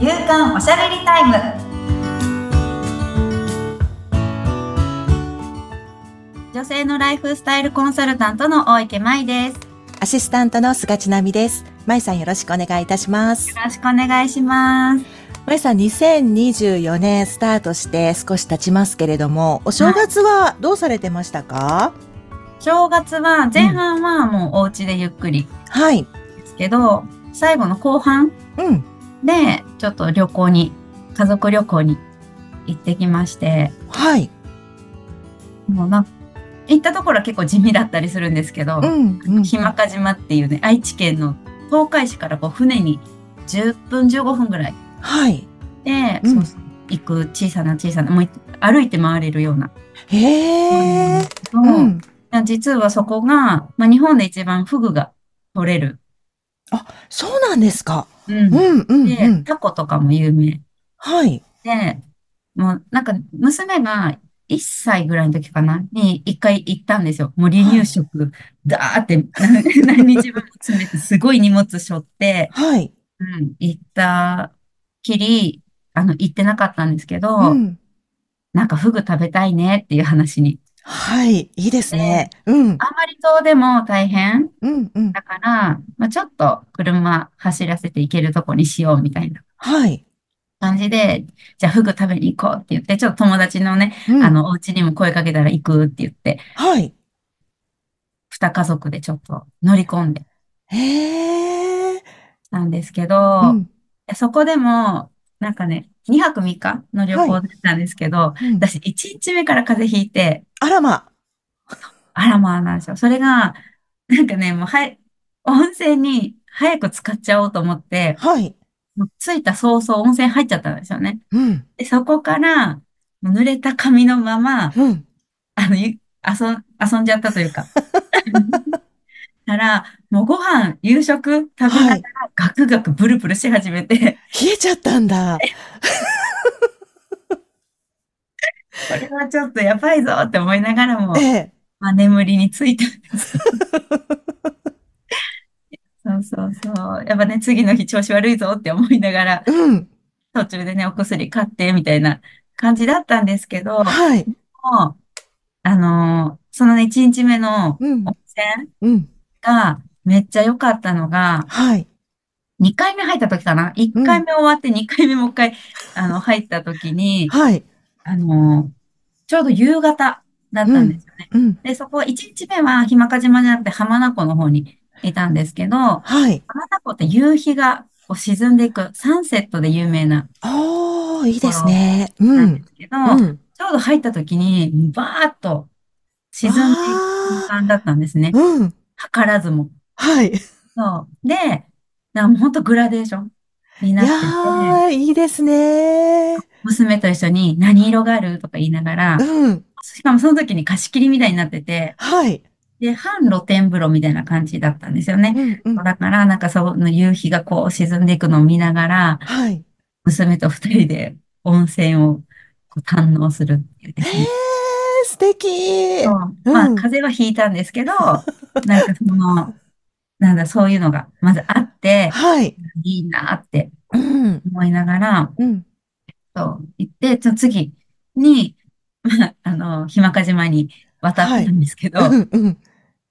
夕刊おしゃべりタイム女性のライフスタイルコンサルタントの大池舞ですアシスタントの菅千奈美です。まいさんよろしくお願いいたします。よろしくお願いしますまいさん2024年スタートして少し経ちますけれども、お正月はどうされてましたか？正月は前半はもうお家でゆっくりはい。ですけど、最後の後半うん。でちょっと旅行に家族旅行に行ってきましてはい。もうな行ったところは結構地味だったりするんですけど、うん。うん。日間賀島っていうね、愛知県の東海市からこう船に10分15分ぐらいはい。で、うんそう行く小さな小さな、もう歩いて回れるような。へえ。そううん。実はそこが、まあ、日本で一番フグが取れる。そうなんですか。うんうん。うん。で、うん。タコとかも有名はい。で、もうなんか娘が1歳ぐらいの時かな？に一回行ったんですよ。もう離乳食、だーって 何日分も詰めてすごい荷物背負って、はい。うん、行ったきり、あの、行ってなかったんですけど、うん。なんかフグ食べたいねっていう話に。はい。いいですね。うん。あんまり遠でも大変うん。うん。だから、まあ、ちょっと車走らせて行けるとこにしようみたいなはい。感じで、じゃあフグ食べに行こうって言って、ちょっと友達のね、うんあ、の、お家にも声かけたら行くって言って、はい。二家族でちょっと乗り込んでへえ。たんですけど、うん。そこでも、なんかね、2泊3日の旅行だったんですけど、うん私1日目から風邪ひいて、あらま。あらまあなんですよ。それが、なんかね、もうはい、温泉に早く浸かっちゃおうと思って、はい。もう着いた早々温泉入っちゃったんですよね。うん。で、そこから、濡れた髪のまま、うん。あの、ゆ遊ん、遊んじゃったというか。たら、もうご飯、夕食食べながらはい。ガクガクブルブルし始めて、冷えちゃったんだ。これはちょっとやばいぞって思いながらもえ、え。まあ、眠りについたんです。そうそうそう。やっぱね、次の日調子悪いぞって思いながら、うん。途中でね、お薬買ってみたいな感じだったんですけど、もはい。うあのーそのね、1日目のうん。温泉うん。がめっちゃ良かったのが、はい。2回目入った時かな ?1 回目終わって2回目もう一回、あの、入った時に、はい。あのーちょうど夕方だったんですよね。うん。で、そこ、1日目は日間賀島じゃなくて浜名湖の方にいたんですけど、はい。浜名湖って夕日がこう沈んでいくサンセットで有名なおー、いいですね。うなんでん。すけど、うん。ちょうど入った時に、バーッと沈んでいく瞬間だったんですね。うん。図らずも。はい。いそう。で、なんほんとグラデーションになやってて、ー、いいですね。娘と一緒に何色があるとか言いながら、うん。しかもその時に貸し切りみたいになってて、はい。で、半露天風呂みたいな感じだったんですよね。うん。うん。だから、なんかその夕日がこう沈んでいくのを見ながら、はい。娘と二人で温泉を堪能するっていうですへー敵。そううんまあ、風邪はひいたんですけど、なんかその、なんだ、そういうのがまずあって、はい。いいなってうん。思いながら、うん。そう、行って、その次に、まあ、あの、日間賀島に渡ったんですけど、うん。うん。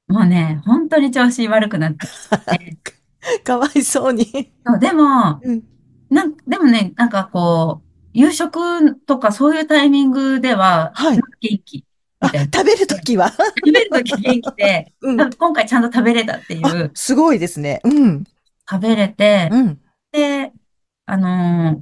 もうね、本当に調子悪くなってきて、かわいそうに。そうでも、うん。なん、でもね、なんかこう、夕食とかそういうタイミングでは、はい元気。食べるときは？食べるとき元気で、うん。あ今回ちゃんと食べれたっていあう、、すごいですね。うん。食べれて、うん。で、あのー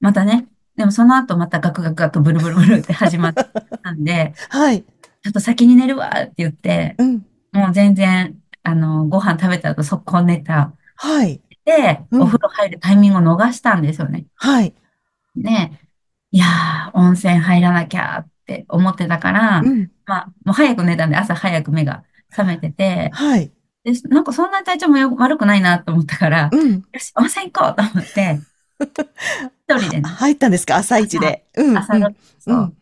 またね、でもその後またガクガクガクブルブルブルって始まったんで、はい。ちょっと先に寝るわって言って、うん。もう全然、あのーご飯食べた後速攻寝た。はい。で、うんお風呂入るタイミングを逃したんですよね。はい。で、いやー、温泉入らなきゃって思ってたから、うん。まあ、もう早く寝たんで朝早く目が覚めてて、はい。で、なんかそんな体調もよ悪くないなと思ったから、うん。よし、温泉行こうと思って、一人でね、入ったんですか？朝一で。うん。朝露、う。ん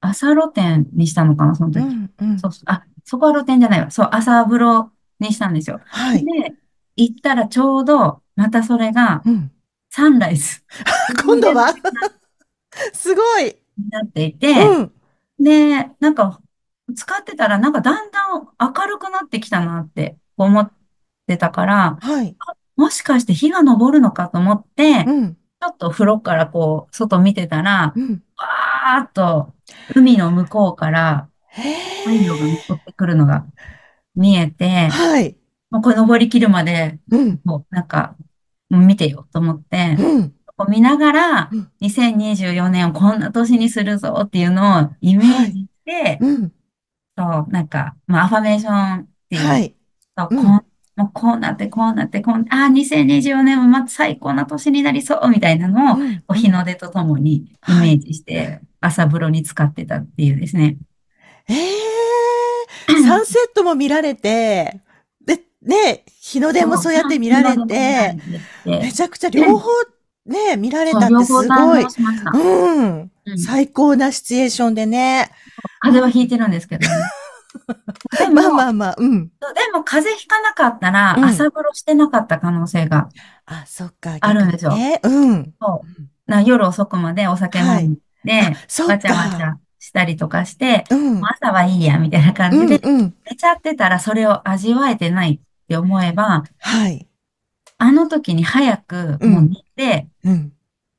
朝露天にしたのかな、その時。うん。うん。そうそう、あ、そこは露天じゃないわ。そう、朝風呂にしたんですよ。はい。で、行ったらちょうど、またそれがうん。サンライズ。今度は？すごい。になっていて、うん。で、なんか、使ってたら、なんかだんだん明るくなってきたなって思ってたから、はい。もしかして日が昇るのかと思って、ちうん。ょっと風呂からこう、外見てたら、うん。わーっと、海の向こうからへ太陽が昇ってくるのが見えて、はい。もうこれ登りきるまで、うん。もうなんか、もう見てよと思って、うん。こう見ながらうん、2024年をこんな年にするぞっていうのをイメージして、うん。そう、なんか、まあ、アファメーションっていう、はい。そう、うん。こん、もうこうなって、こうなって、こう、ああ、2024年はまた最高な年になりそうみたいなのを、うん。お日の出とともにイメージして、朝風呂に使ってたっていうですね。ええ サンセットも見られて、で、ね、日の出もそうやって見られて、めちゃくちゃ両方ね、見られたってすごい能。しました。うん。うん最高なシチュエーションでね。風邪はひいてるんですけどね。でも、まあまあまあ、うん。でも風邪ひかなかったら、うん朝風呂してなかった可能性が、あ、そっか。あるんですよね。うん。そうな夜遅くまでお酒飲んで、そっわちゃわちか。ゃしたりとかして、うん。朝はいいや、みたいな感うん、じで、うん。寝ちゃってたらそれを味わえてないって思えば、はい。あの時に早くもう寝て、うん。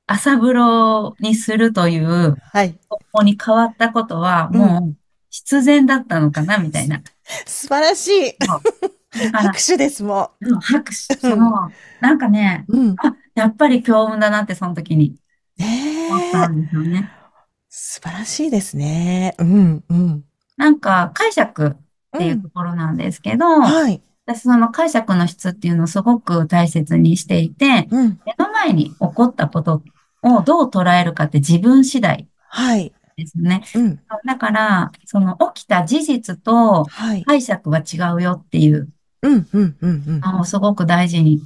朝風呂にするというはい。方法に変わったことは、もう必然だったのかな、みたいな。素晴らしい。拍、手ですもうん拍手、その、なんかね、ん。うん。あ、やっぱり強運だなってその時にねえ。思ったんですよね。素晴らしいですね。うん、うん。なんか解釈っていううんところなんですけど、はい。私その解釈の質っていうのをすごく大切にしていて、うん。目の前に起こったことをどう捉えるかって自分次第はい。ですね。うん。だから、その起きた事実とはい。解釈は違うよっていううん、うん、うん、うん。のをすごく大事に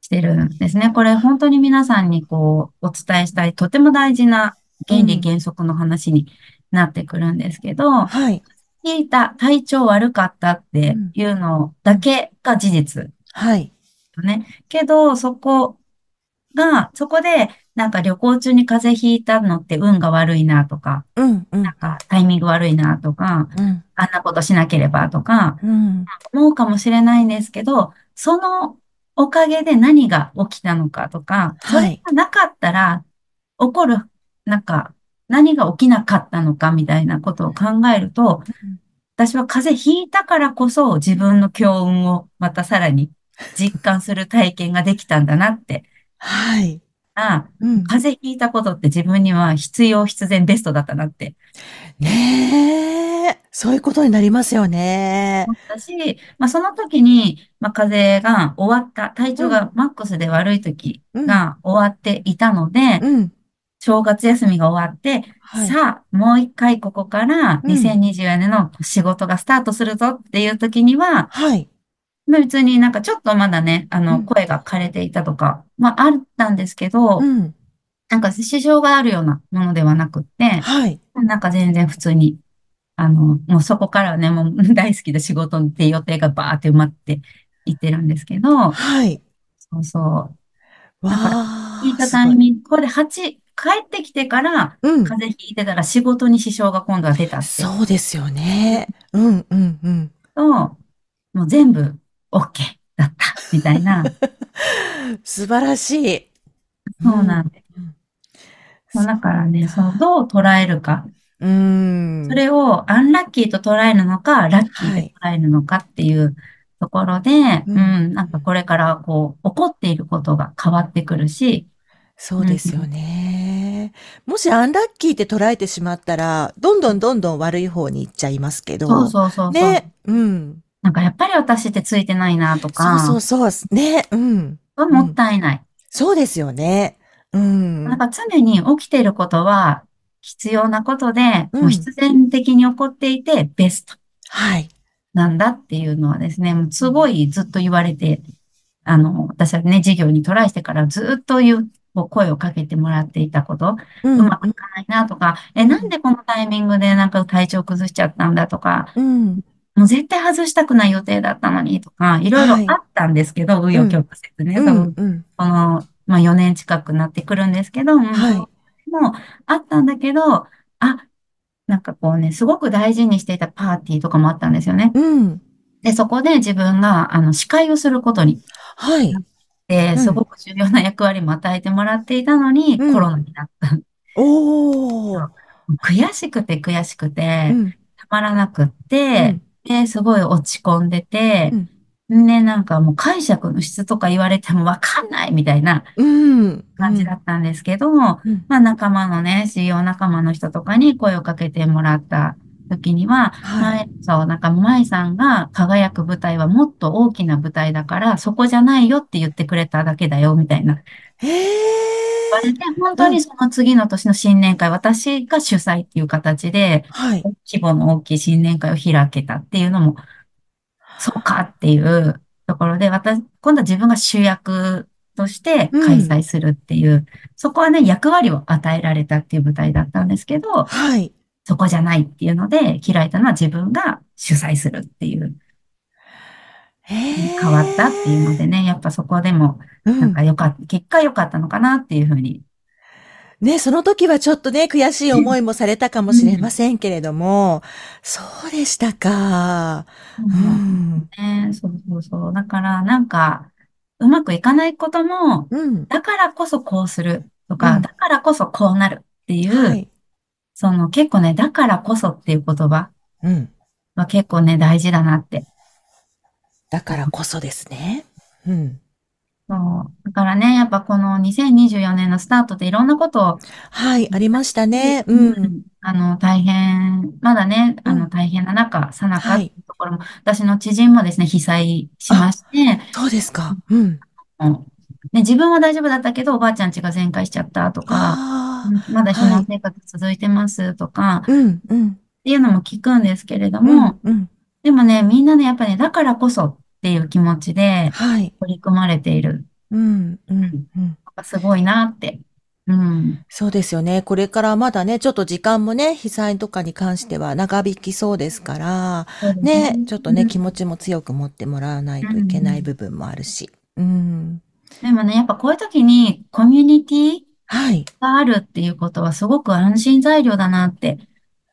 してるんですね。これ本当に皆さんにこうお伝えしたいとても大事な原理原則の話になってくるんですけど、はい。聞いた体調悪かったっていうのだけが事実はい。よね。けど、そこが、そこで、なんか旅行中に風邪ひいたのって運が悪いなとか、うん、うん。なんかタイミング悪いなとか、うん、あんなことしなければとか、うん。思うかもしれないんですけど、そのおかげで何が起きたのかとか、そはいれがなかったら、起こる、なんか、何が起きなかったのかみたいなことを考えるとうん、私は風邪ひいたからこそ自分の強運をまたさらに実感する体験ができたんだなって。はい。あうん。風邪ひいたことって自分には必要必然ベストだったなってねえ。そういうことになりますよね。思ったし、まあ、その時に、まあ、風邪が終わった、体調がマックスで悪い時が終わっていたので、うん。正月休みが終わって、はい。さあ、もう一回ここからうん2024年の仕事がスタートするぞっていう時には、はい。まあ別になんかちょっとまだね、あの、うん声が枯れていたとか、まああったんですけどう、ん。なんか支障があるようなものではなくって、はい。なんか全然普通に、あの、もうそこからはね、もう 大好きで仕事って予定がバーって埋まっていってるんですけど、はい。そうそう。わなんかあ。聞いたタイミング、ここで8、帰ってきてから、うん。風邪ひいてたら仕事に支障が今度は出たって。そうですよね。うん、うん、うん。と、もう全部 OK だった、みたいな。素晴らしい。そうなんです。うんだからね、そう、どう捉えるか。うん。それをアンラッキーと捉えるのか、ラッキーと捉えるのかっていうところで、ううんん、なんかこれからこう、起こっていることが変わってくるし、そうですよね。もしアンラッキーって捉えてしまったら、どんどんどんどん悪い方に行っちゃいますけど。そうそうそうそう。ね。うん。なんかやっぱり私ってついてないなとそうか、そうそう。ね。うん。もったいない。そうですよね。うん。なんか常に起きていることは必要なことで、うんもう必然的に起こっていてベストはい。なんだっていうのはですね、もうすごいずっと言われて、あの、私はね、事業にトライしてからずっと言う、こう声をかけてもらっていたこと、ううまくいかないなとか、え、なんでこのタイミングでなんか体調崩しちゃったんだとか、うん。もう絶対外したくない予定だったのにとか、いろいろあったんですけど、紆余曲折ね。このまあ4年近くなってくるんですけど。もあったんだけど、あ、なんかこうね、すごく大事にしていたパーティーとかもあったんですよね。うん。で、そこで自分が、あの、司会をすることにはい。で、うんすごく重要な役割も与えてもらっていたのに、うんコロナになった。おー。悔しくて悔しくうて、ん。たまらなくって、で、すごい落ち込んでて、ね、なんかもう解釈の質とか言われてもわかんないみたいなうん。感じだったんですけども、うん。まあ仲間のね、CEO 仲間の人とかに声をかけてもらった時には、はい。前そう、なんか舞さんが輝く舞台はもっと大きな舞台だから、そこじゃないよって言ってくれただけだよ、みたいな。へ言われえ。て、本当にその次の年の新年会、私が主催っていう形で、はい。規模の大きい新年会を開けたっていうのも、そうかっていうところで、私、今度は自分が主役として開催するっていう、そこはね、役割を与えられたっていう舞台だったんですけど、はい。そこじゃないっていうので、開いたのは自分が主催するっていう。変わったっていうのでね、やっぱそこでも、うんなんか。良かった、結果良かったのかなっていうふうに。ね、その時はちょっとね、悔しい思いもされたかもしれませんけれども、そうでしたか。うん。ね、そうそうそう。だから、なんか、うまくいかないことも、うん。だからこそこうするとか、うんだからこそこうなるっていう、はい。その結構ね、だからこそっていう言葉うん。は結構ね、大事だなって。だからこそですね。うん。そう。だからね、やっぱこの2024年のスタートでいろんなことを、はい、ありましたね。うん。あの、大変、まだね、あの、うん大変な中、さなかってはいいうところも、私の知人もですね、被災しまして、そうですか。うん。もうね、自分は大丈夫だったけど、おばあちゃん家が全壊しちゃったとか、まだ避難生活続いてますとか、あ。うん、うん。っていうのも聞くんですけれどうんも、、うん。でもね、みんなね、やっぱね、だからこそっていう気持ちではい。取り組まれている。うん、うん、うん。やっぱすごいなって。うん。そうですよね。これからまだね、ちょっと時間もね、被災とかに関しては長引きそうですから、そうですね、ちょっとね、うん気持ちも強く持ってもらわないといけない部分もあるし。うん。でもね、やっぱこういう時にコミュニティはい。があるっていうことはすごく安心材料だなって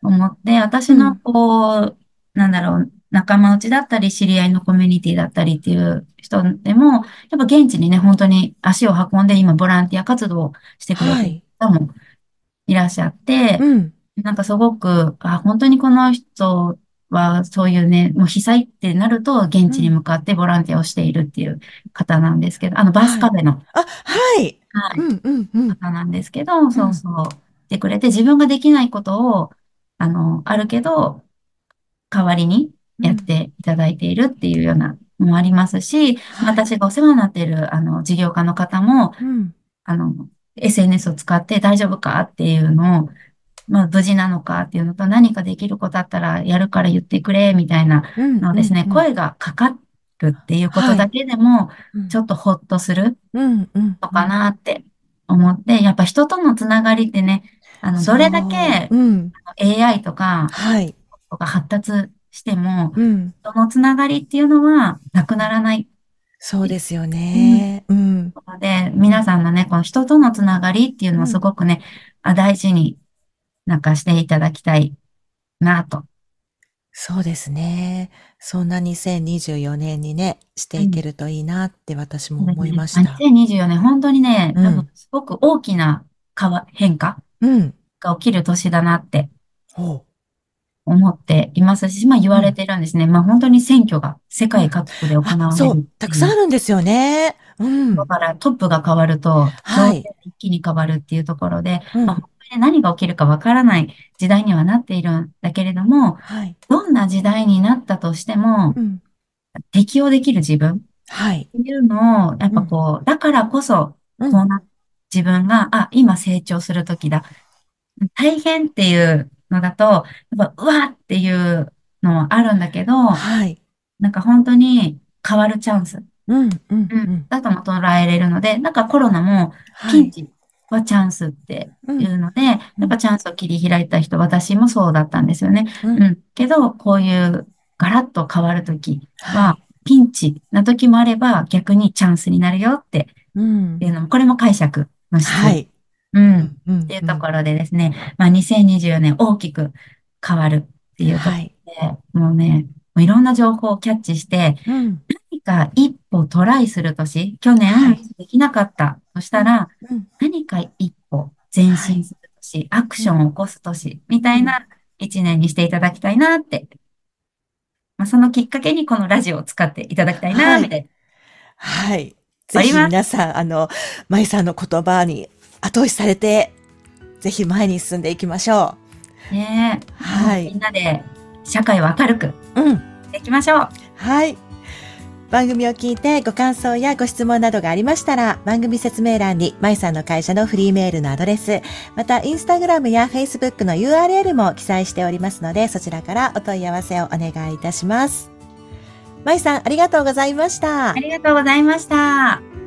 思って、私のうんこう、なんだろう、仲間内だったり、知り合いのコミュニティだったりっていう人でも、やっぱ現地にね、本当に足を運んで今ボランティア活動をしてくれてるはい。方もいらっしゃって、うん。なんかすごく、あ、本当にこの人はそういうね、もう被災ってなると現地に向かってボランティアをしているっていう方なんですけど、あのバースカフェの、あ、はい。はい、うん、うん、うん。方なんですけど、そうそう、してくれて自分ができないことを、あの、あるけど、代わりにやっていただいているっていうようなのもありますし、はい。私がお世話になっている、あの、事業家の方も、うん。あの、SNS を使って大丈夫かっていうのを、まあ、無事なのかっていうのと、何かできることあったらやるから言ってくれ、みたいなうん。のをですね、うん、声がかかるっていうことだけでも、うんちょっとほっとするうん、うん。のかなって思って、やっぱ人とのつながりってね、あの、どれだけそううん。AI とか、はい。とか発達しても、うん。そのつながりっていうのはなくならないそうですよね。うん。ので、皆さんのね、この人とのつながりっていうのをすごくね、あ大事になんかしていただきたいなと。そうですね。そんな2024年にね、していけるといいなって私も思いました。2024年、本当にね、うんすごく大きな変わ変化うん。が起きる年だなって思っていますし、まあ言われてるんですね。まあ本当に選挙が世界各国で行われる。あ、そう、たくさんあるんですよね。うん。だからトップが変わると、はい一気に変わるっていうところで、うんまあ本当に何が起きるかわからない時代にはなっているんだけれども、はい。どんな時代になったとしても、うん。適応できる自分っはい。ていうのを、やっぱこう、だからこそ、うんこうな、自分が、あ、今成長するときだ。大変っていうのだと、やっぱ、うわっていうのはあるんだけど、はい。なんか本当に変わるチャンス、うん、うん、ううんん。だとも捉えれるので、なんかコロナもはい。ピンチはチャンスってうんいうので、やっぱチャンスを切り開いた人、私もそうだったんですよね。う。うんん。けど、こういうガラッと変わるときはは、ピンチな時もあれば逆にチャンスになるよってっていうのも、これも解釈の質。はい。うん。っていうところでですね、まあ、2024年大きく変わるっていうところで、はい、もうね、もういろんな情報をキャッチして、うん、何か一歩トライする年、去年できなかった。としたら、うん、何か一歩前進する年、はい、アクションを起こす年、みたいな一年にしていただきたいなって。まあ、そのきっかけにこのラジオを使っていただきたいな、みたいな。はい。ぜひ皆さん、あの、舞さんの言葉に後押しされて、ぜひ前に進んでいきましょう。ねえ。はい。みんなで社会を明るく。うん。いきましょう。はい。番組を聞いてご感想やご質問などがありましたら、番組説明欄に、まいさんの会社のフリーメールのアドレス、また、インスタグラムやフェイスブックの URL も記載しておりますので、そちらからお問い合わせをお願いいたします。まいさん、ありがとうございました。ありがとうございました。